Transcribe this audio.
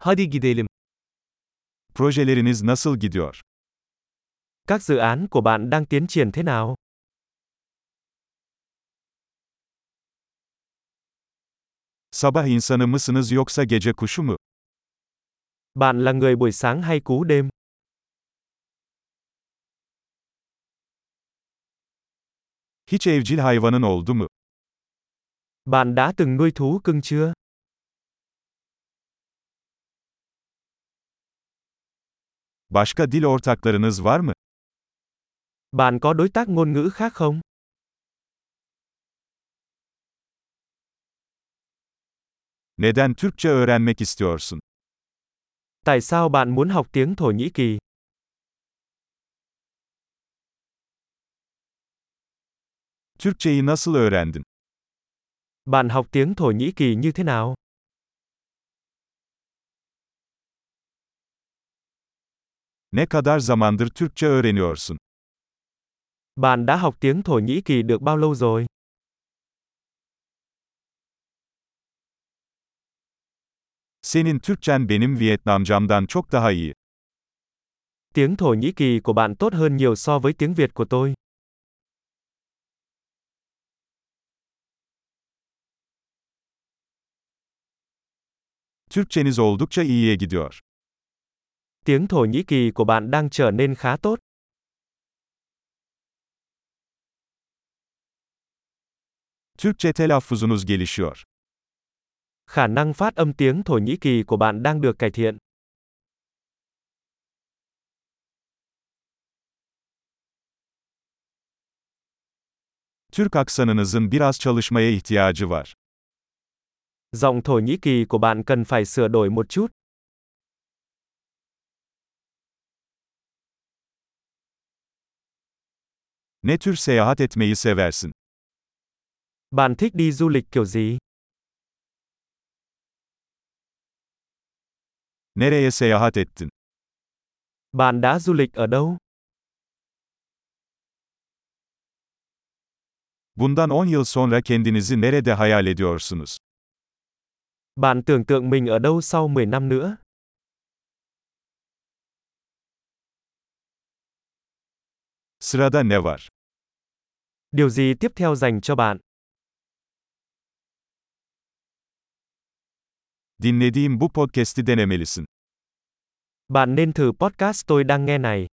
Hadi gidelim. Projeleriniz nasıl gidiyor? Các dự án của bạn đang tiến triển thế nào? Sabah insanı mısınız yoksa gece kuşu mu? Bạn là người buổi sáng hay cú đêm? Hiç evcil hayvanın oldu mu? Bạn đã từng nuôi thú cưng chưa? Başka dil ortaklarınız var mı? Bạn có đối tác ngôn ngữ khác không? Neden Türkçe öğrenmek istiyorsun? Tại sao bạn muốn học tiếng Thổ Nhĩ Kỳ? Türkçeyi nasıl öğrendin? Bạn học tiếng Thổ Nhĩ Kỳ như thế nào? Ne kadar zamandır Türkçe öğreniyorsun? Bạn đã học tiếng Thổ Nhĩ Kỳ được bao lâu rồi? Senin Türkçen benim Vietnamcamdan çok daha iyi. Tiếng Thổ Nhĩ Kỳ của bạn tốt hơn nhiều so với tiếng Việt của tôi. Türkçeniz oldukça iyiye gidiyor. Tiếng Thổ Nhĩ Kỳ của bạn đang trở nên khá tốt. Türkçe telaffuzunuz gelişiyor. Khả năng phát âm tiếng Thổ Nhĩ Kỳ của bạn đang được cải thiện. Türk aksanınızın biraz çalışmaya ihtiyacı var. Giọng Thổ Nhĩ Kỳ của bạn cần phải sửa đổi một chút. Ne tür seyahat etmeyi seversin? Bạn thích đi du lịch kiểu gì? Nereye seyahat ettin? Bạn đã du lịch ở đâu? Bundan 10 yıl sonra kendinizi nerede hayal ediyorsunuz? Bạn tưởng tượng mình ở đâu sau 10 năm nữa? Sırada ne var? Điều gì tiếp theo dành cho bạn? Dinlediğim bu podcast'i denemelisin. Bạn nên thử podcast tôi đang nghe này.